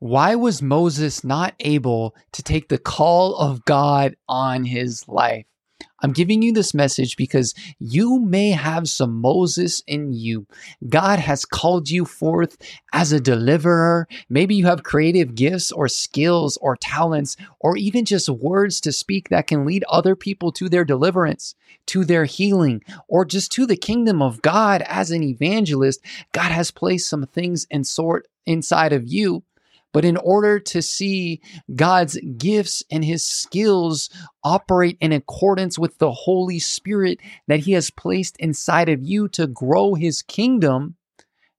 Why was Moses not able to take the call of God on his life? I'm giving you this message because you may have some Moses in you. God has called you forth as a deliverer. Maybe you have creative gifts or skills or talents or even just words to speak that can lead other people to their deliverance, to their healing, or just to the kingdom of God as an evangelist. God has placed some things in sort inside of you but in order to see God's gifts and his skills operate in accordance with the Holy Spirit that he has placed inside of you to grow his kingdom,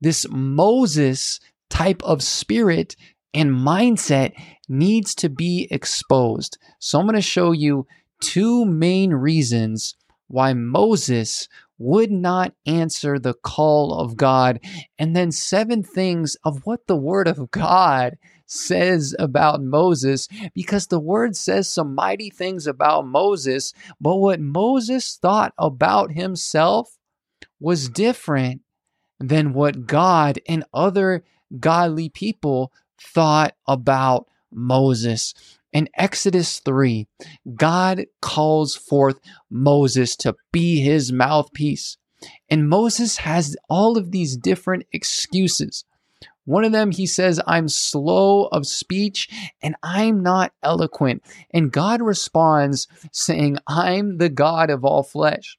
this Moses type of spirit and mindset needs to be exposed. So I'm going to show you two main reasons why Moses would not answer the call of God, and then seven things of what the Word of God says about Moses, because the Word says some mighty things about Moses, but what Moses thought about himself was different than what God and other godly people thought about Moses. In Exodus 3, God calls forth Moses to be his mouthpiece. And Moses has all of these different excuses. One of them, he says, I'm slow of speech and I'm not eloquent. And God responds saying, I'm the God of all flesh.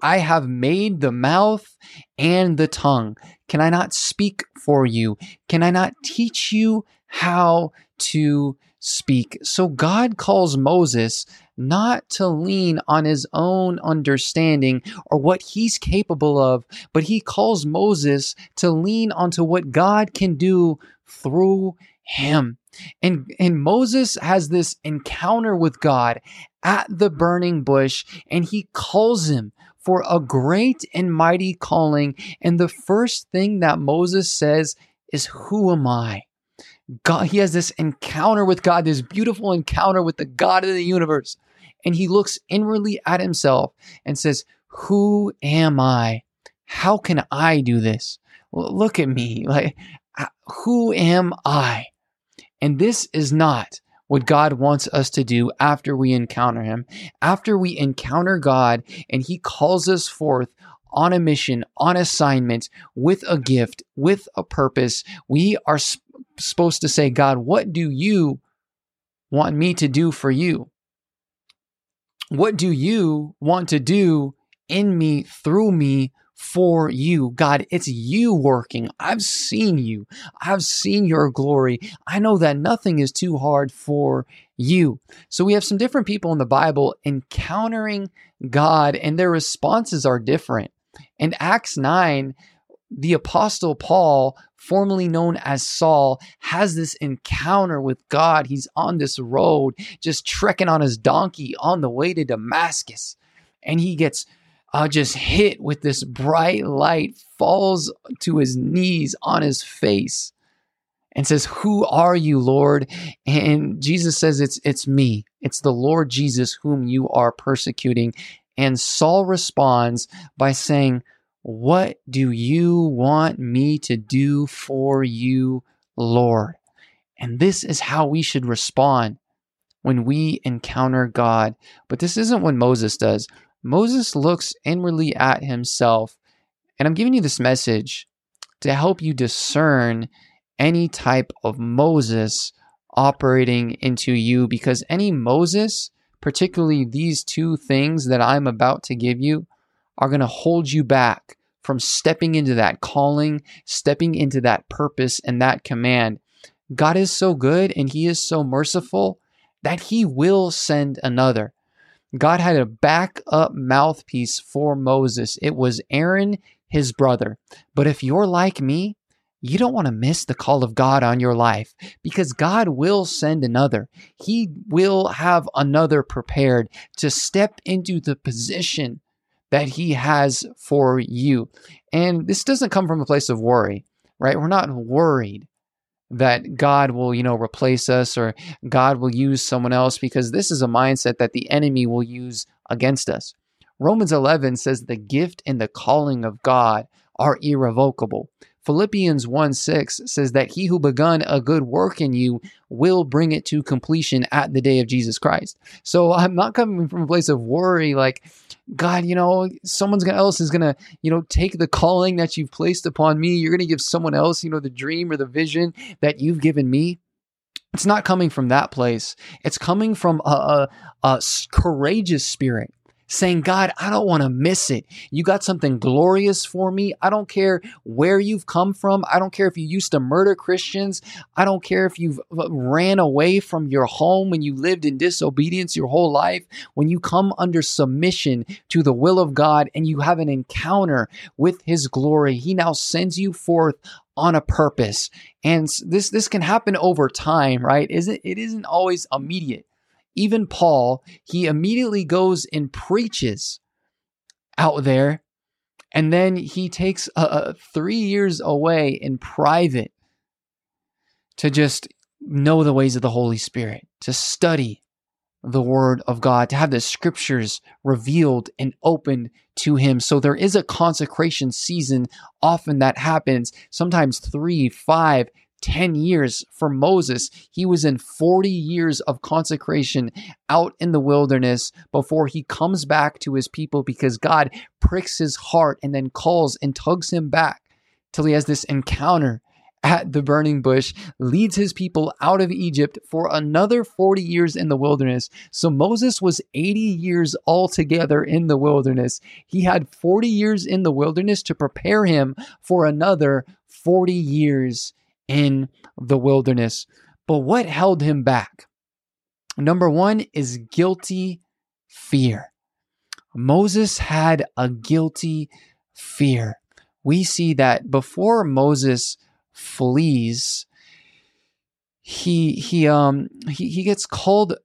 I have made the mouth and the tongue. Can I not speak for you? Can I not teach you how to speak. So God calls Moses not to lean on his own understanding or what he's capable of, but he calls Moses to lean onto what God can do through him. And, and Moses has this encounter with God at the burning bush, and he calls him for a great and mighty calling. And the first thing that Moses says is, Who am I? God, he has this encounter with God, this beautiful encounter with the God of the universe. And he looks inwardly at himself and says, Who am I? How can I do this? Well, look at me. Like, who am I? And this is not what God wants us to do after we encounter Him. After we encounter God and He calls us forth on a mission, on assignment, with a gift, with a purpose, we are supposed to say, God, what do you want me to do for you? What do you want to do in me, through me, for you. God, it's you working. I've seen you. I've seen your glory. I know that nothing is too hard for you. So we have some different people in the Bible encountering God, and their responses are different. In Acts 9, the Apostle Paul, formerly known as Saul, has this encounter with God. He's on this road, just trekking on his donkey on the way to Damascus. And he gets uh, just hit with this bright light, falls to his knees on his face, and says, Who are you, Lord? And Jesus says, It's it's me. It's the Lord Jesus whom you are persecuting. And Saul responds by saying, what do you want me to do for you, Lord? And this is how we should respond when we encounter God. But this isn't what Moses does. Moses looks inwardly at himself. And I'm giving you this message to help you discern any type of Moses operating into you because any Moses, particularly these two things that I'm about to give you, are going to hold you back from stepping into that calling, stepping into that purpose and that command. God is so good and He is so merciful that He will send another. God had a backup mouthpiece for Moses. It was Aaron, his brother. But if you're like me, you don't want to miss the call of God on your life because God will send another. He will have another prepared to step into the position that He has for you. And this doesn't come from a place of worry, right? We're not worried that God will, you know, replace us or God will use someone else because this is a mindset that the enemy will use against us. Romans 11 says the gift and the calling of God are irrevocable. Philippians 1 6 says that he who begun a good work in you will bring it to completion at the day of Jesus Christ. So I'm not coming from a place of worry like, God, you know, someone else is going to, you know, take the calling that you've placed upon me. You're going to give someone else, you know, the dream or the vision that you've given me. It's not coming from that place. It's coming from a, a, a courageous spirit saying, God, I don't want to miss it. You got something glorious for me. I don't care where you've come from. I don't care if you used to murder Christians. I don't care if you've uh, ran away from your home when you lived in disobedience your whole life. When you come under submission to the will of God and you have an encounter with his glory, he now sends you forth on a purpose. And this this can happen over time, right? Isn't it isn't always immediate even Paul, he immediately goes and preaches out there. And then he takes uh, three years away in private to just know the ways of the Holy Spirit, to study the Word of God, to have the scriptures revealed and opened to him. So there is a consecration season often that happens, sometimes three, five, 10 years for Moses. He was in 40 years of consecration out in the wilderness before he comes back to his people because God pricks his heart and then calls and tugs him back till he has this encounter at the burning bush, leads his people out of Egypt for another 40 years in the wilderness. So Moses was 80 years altogether in the wilderness. He had 40 years in the wilderness to prepare him for another 40 years in the wilderness. But what held him back? Number one is guilty fear. Moses had a guilty fear. We see that before Moses flees, he he um he, he gets called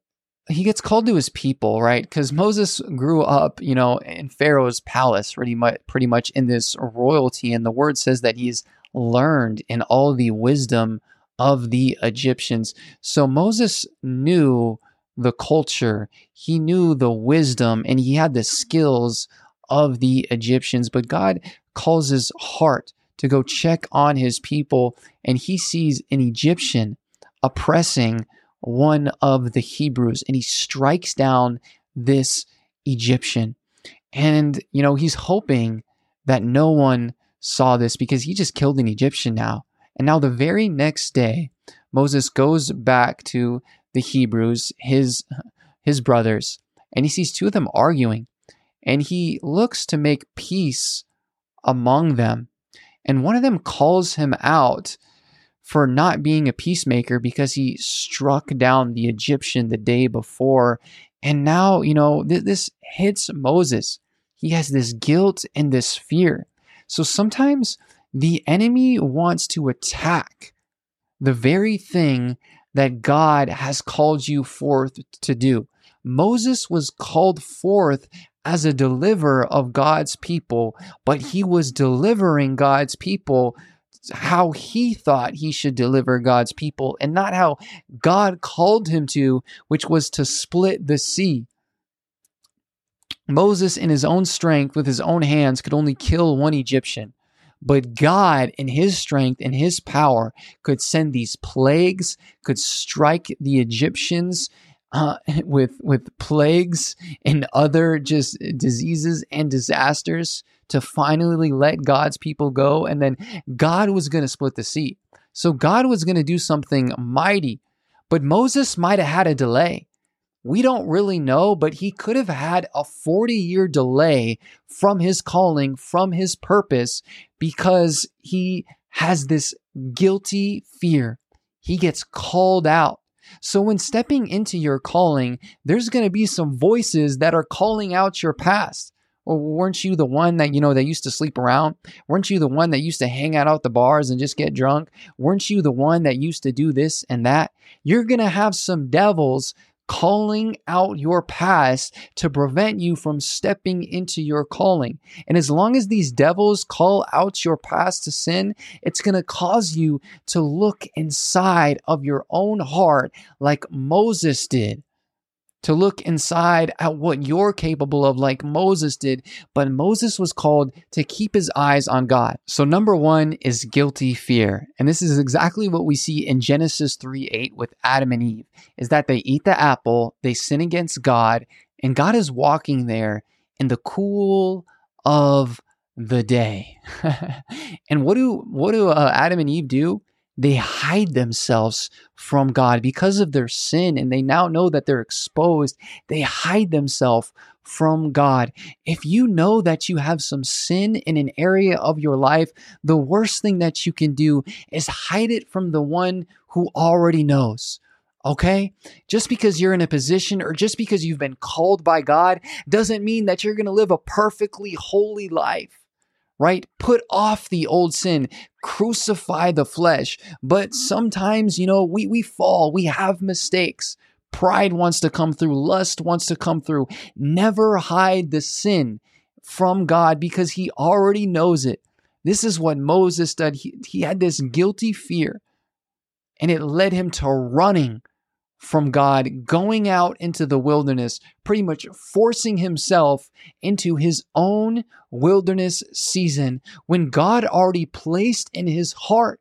he gets called to his people, right? Because Moses grew up, you know, in Pharaoh's palace, pretty much, pretty much in this royalty, and the word says that he's learned in all the wisdom of the Egyptians. So Moses knew the culture, he knew the wisdom, and he had the skills of the Egyptians. But God calls his heart to go check on his people, and he sees an Egyptian oppressing one of the Hebrews, and he strikes down this Egyptian. And, you know, he's hoping that no one saw this because he just killed an Egyptian now. And now, the very next day, Moses goes back to the Hebrews, his, his brothers, and he sees two of them arguing. And he looks to make peace among them. And one of them calls him out for not being a peacemaker because he struck down the Egyptian the day before. And now, you know, th- this hits Moses. He has this guilt and this fear. So sometimes the enemy wants to attack the very thing that God has called you forth to do. Moses was called forth as a deliverer of God's people, but he was delivering God's people how he thought he should deliver God's people and not how God called him to, which was to split the sea. Moses, in his own strength, with his own hands, could only kill one Egyptian. But God, in his strength and his power, could send these plagues, could strike the Egyptians uh, with, with plagues and other just diseases and disasters to finally let God's people go. And then God was going to split the sea. So God was going to do something mighty. But Moses might have had a delay. We don't really know, but he could have had a 40 year delay from his calling, from his purpose, because he has this guilty fear. He gets called out. So, when stepping into your calling, there's going to be some voices that are calling out your past. Well, weren't you the one that, you know, that used to sleep around? Weren't you the one that used to hang out at the bars and just get drunk? Weren't you the one that used to do this and that? You're going to have some devils calling out your past to prevent you from stepping into your calling. And as long as these devils call out your past to sin, it's going to cause you to look inside of your own heart like Moses did. To look inside at what you're capable of, like Moses did, but Moses was called to keep his eyes on God. So, number one is guilty fear. And this is exactly what we see in Genesis 3 8 with Adam and Eve is that they eat the apple, they sin against God, and God is walking there in the cool of the day. and what do what do uh, Adam and Eve do? They hide themselves from God because of their sin and they now know that they're exposed. They hide themselves from God. If you know that you have some sin in an area of your life, the worst thing that you can do is hide it from the one who already knows. Okay? Just because you're in a position or just because you've been called by God doesn't mean that you're going to live a perfectly holy life right? Put off the old sin, crucify the flesh. But sometimes, you know, we, we fall, we have mistakes. Pride wants to come through, lust wants to come through. Never hide the sin from God because He already knows it. This is what Moses did. He, he had this guilty fear, and it led him to running from God, going out into the wilderness, pretty much forcing himself into his own wilderness season when God already placed in his heart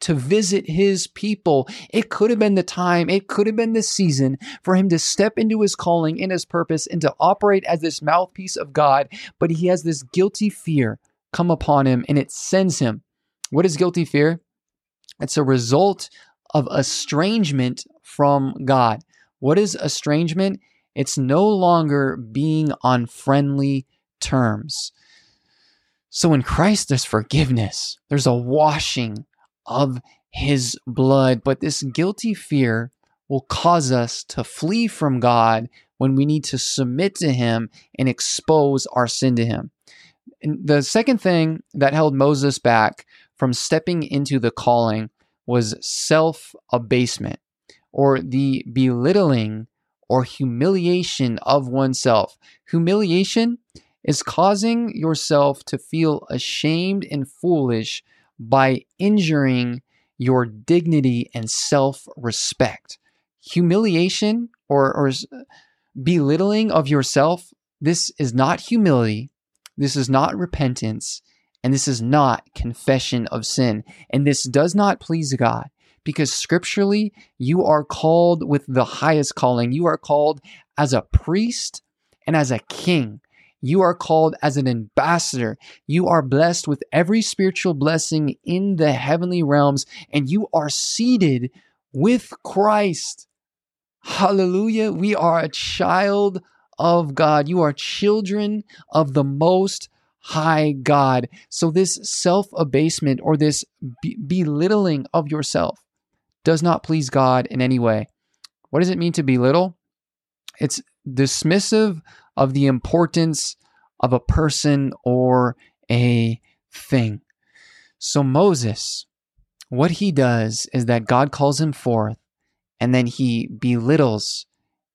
to visit his people. It could have been the time, it could have been the season for him to step into his calling and his purpose and to operate as this mouthpiece of God, but he has this guilty fear come upon him and it sends him. What is guilty fear? It's a result of estrangement from God. What is estrangement? It's no longer being on friendly terms. So in Christ, there's forgiveness, there's a washing of his blood, but this guilty fear will cause us to flee from God when we need to submit to him and expose our sin to him. And the second thing that held Moses back from stepping into the calling was self abasement or the belittling or humiliation of oneself. Humiliation is causing yourself to feel ashamed and foolish by injuring your dignity and self respect. Humiliation or, or belittling of yourself, this is not humility, this is not repentance, and this is not confession of sin. And this does not please God because scripturally, you are called with the highest calling. You are called as a priest and as a king. You are called as an ambassador. You are blessed with every spiritual blessing in the heavenly realms, and you are seated with Christ. Hallelujah. We are a child of God. You are children of the Most High God. So, this self abasement or this be- belittling of yourself does not please God in any way. What does it mean to belittle? It's dismissive of the importance of a person or a thing. So, Moses, what he does is that God calls him forth and then he belittles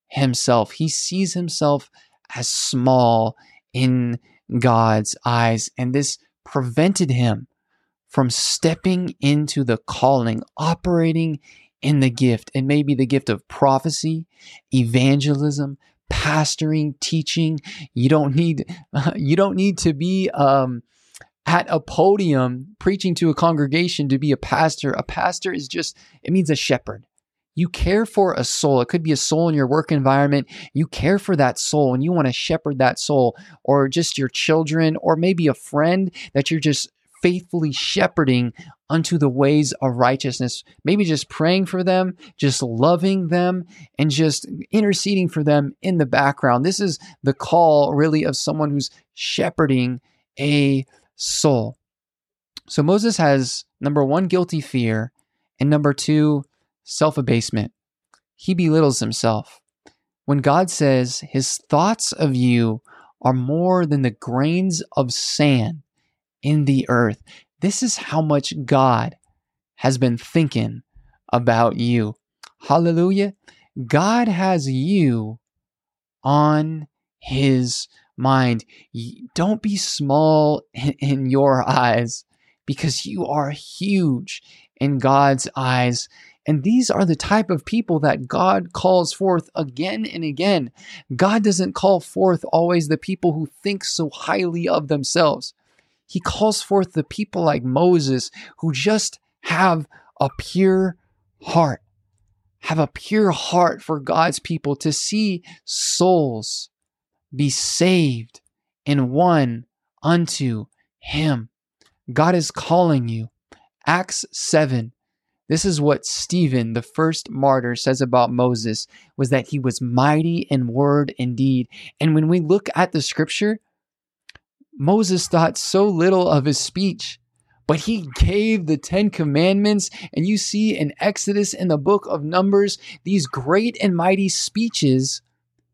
himself. He sees himself as small in God's eyes, and this prevented him from stepping into the calling, operating in the gift. It may be the gift of prophecy, evangelism, pastoring, teaching. You don't need you don't need to be um, at a podium preaching to a congregation to be a pastor. A pastor is just it means a shepherd. You care for a soul. It could be a soul in your work environment. You care for that soul and you want to shepherd that soul, or just your children, or maybe a friend that you're just faithfully shepherding unto the ways of righteousness. Maybe just praying for them, just loving them, and just interceding for them in the background. This is the call, really, of someone who's shepherding a soul. So Moses has number one, guilty fear, and number two, self abasement. He belittles himself. When God says his thoughts of you are more than the grains of sand, in the earth. This is how much God has been thinking about you. Hallelujah. God has you on his mind. Don't be small in your eyes because you are huge in God's eyes. And these are the type of people that God calls forth again and again. God doesn't call forth always the people who think so highly of themselves. He calls forth the people like Moses who just have a pure heart, have a pure heart for God's people to see souls be saved and won unto Him. God is calling you. Acts 7. This is what Stephen, the first martyr, says about Moses was that he was mighty in word and deed. And when we look at the scripture, Moses thought so little of his speech, but he gave the 10 commandments. And you see in Exodus in the book of Numbers, these great and mighty speeches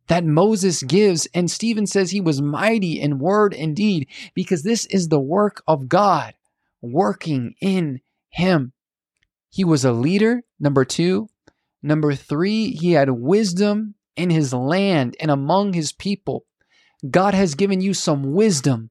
that Moses gives. And Stephen says he was mighty in word and deed because this is the work of God working in him. He was a leader, number two. Number three, he had wisdom in his land and among his people. God has given you some wisdom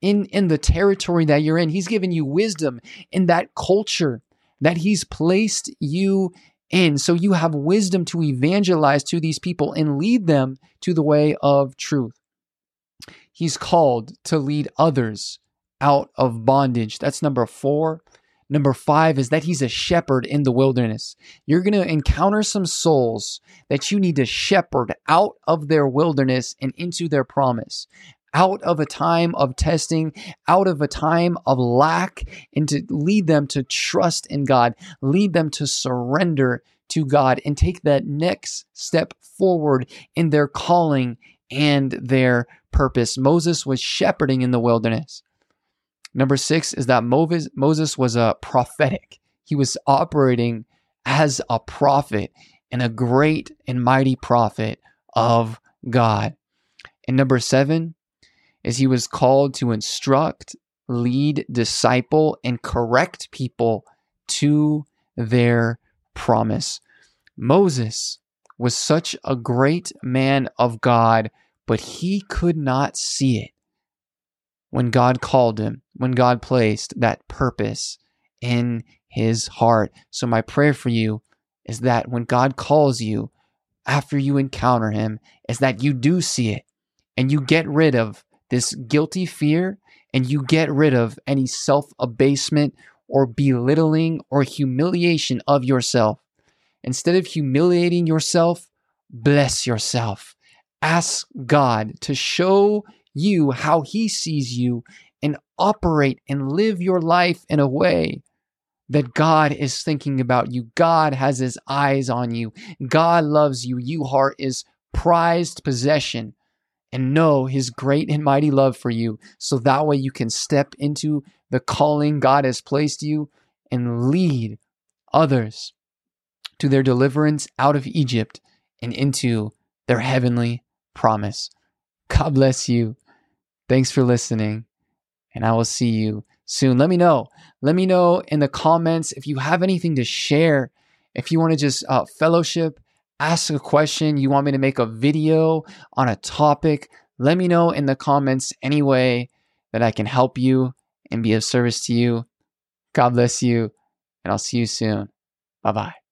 in, in the territory that you're in. He's given you wisdom in that culture that He's placed you in. So you have wisdom to evangelize to these people and lead them to the way of truth. He's called to lead others out of bondage. That's number four. Number five is that he's a shepherd in the wilderness. You're going to encounter some souls that you need to shepherd out of their wilderness and into their promise out of a time of testing, out of a time of lack, and to lead them to trust in God, lead them to surrender to God, and take that next step forward in their calling and their purpose. Moses was shepherding in the wilderness. Number six is that Moses was a prophetic. He was operating as a prophet and a great and mighty prophet of God. And number seven, is he was called to instruct, lead, disciple, and correct people to their promise. Moses was such a great man of God, but he could not see it when God called him, when God placed that purpose in his heart. So, my prayer for you is that when God calls you, after you encounter him, is that you do see it and you get rid of this guilty fear and you get rid of any self abasement or belittling or humiliation of yourself. Instead of humiliating yourself, bless yourself. Ask God to show you how He sees you and operate and live your life in a way that God is thinking about you. God has His eyes on you. God loves you. You heart is prized possession and know his great and mighty love for you so that way you can step into the calling God has placed you and lead others to their deliverance out of Egypt and into their heavenly promise. God bless you. Thanks for listening, and I will see you soon. Let me know. Let me know in the comments if you have anything to share, if you want to just uh, fellowship ask a question, you want me to make a video on a topic, let me know in the comments any way that I can help you and be of service to you. God bless you, and I'll see you soon. Bye bye.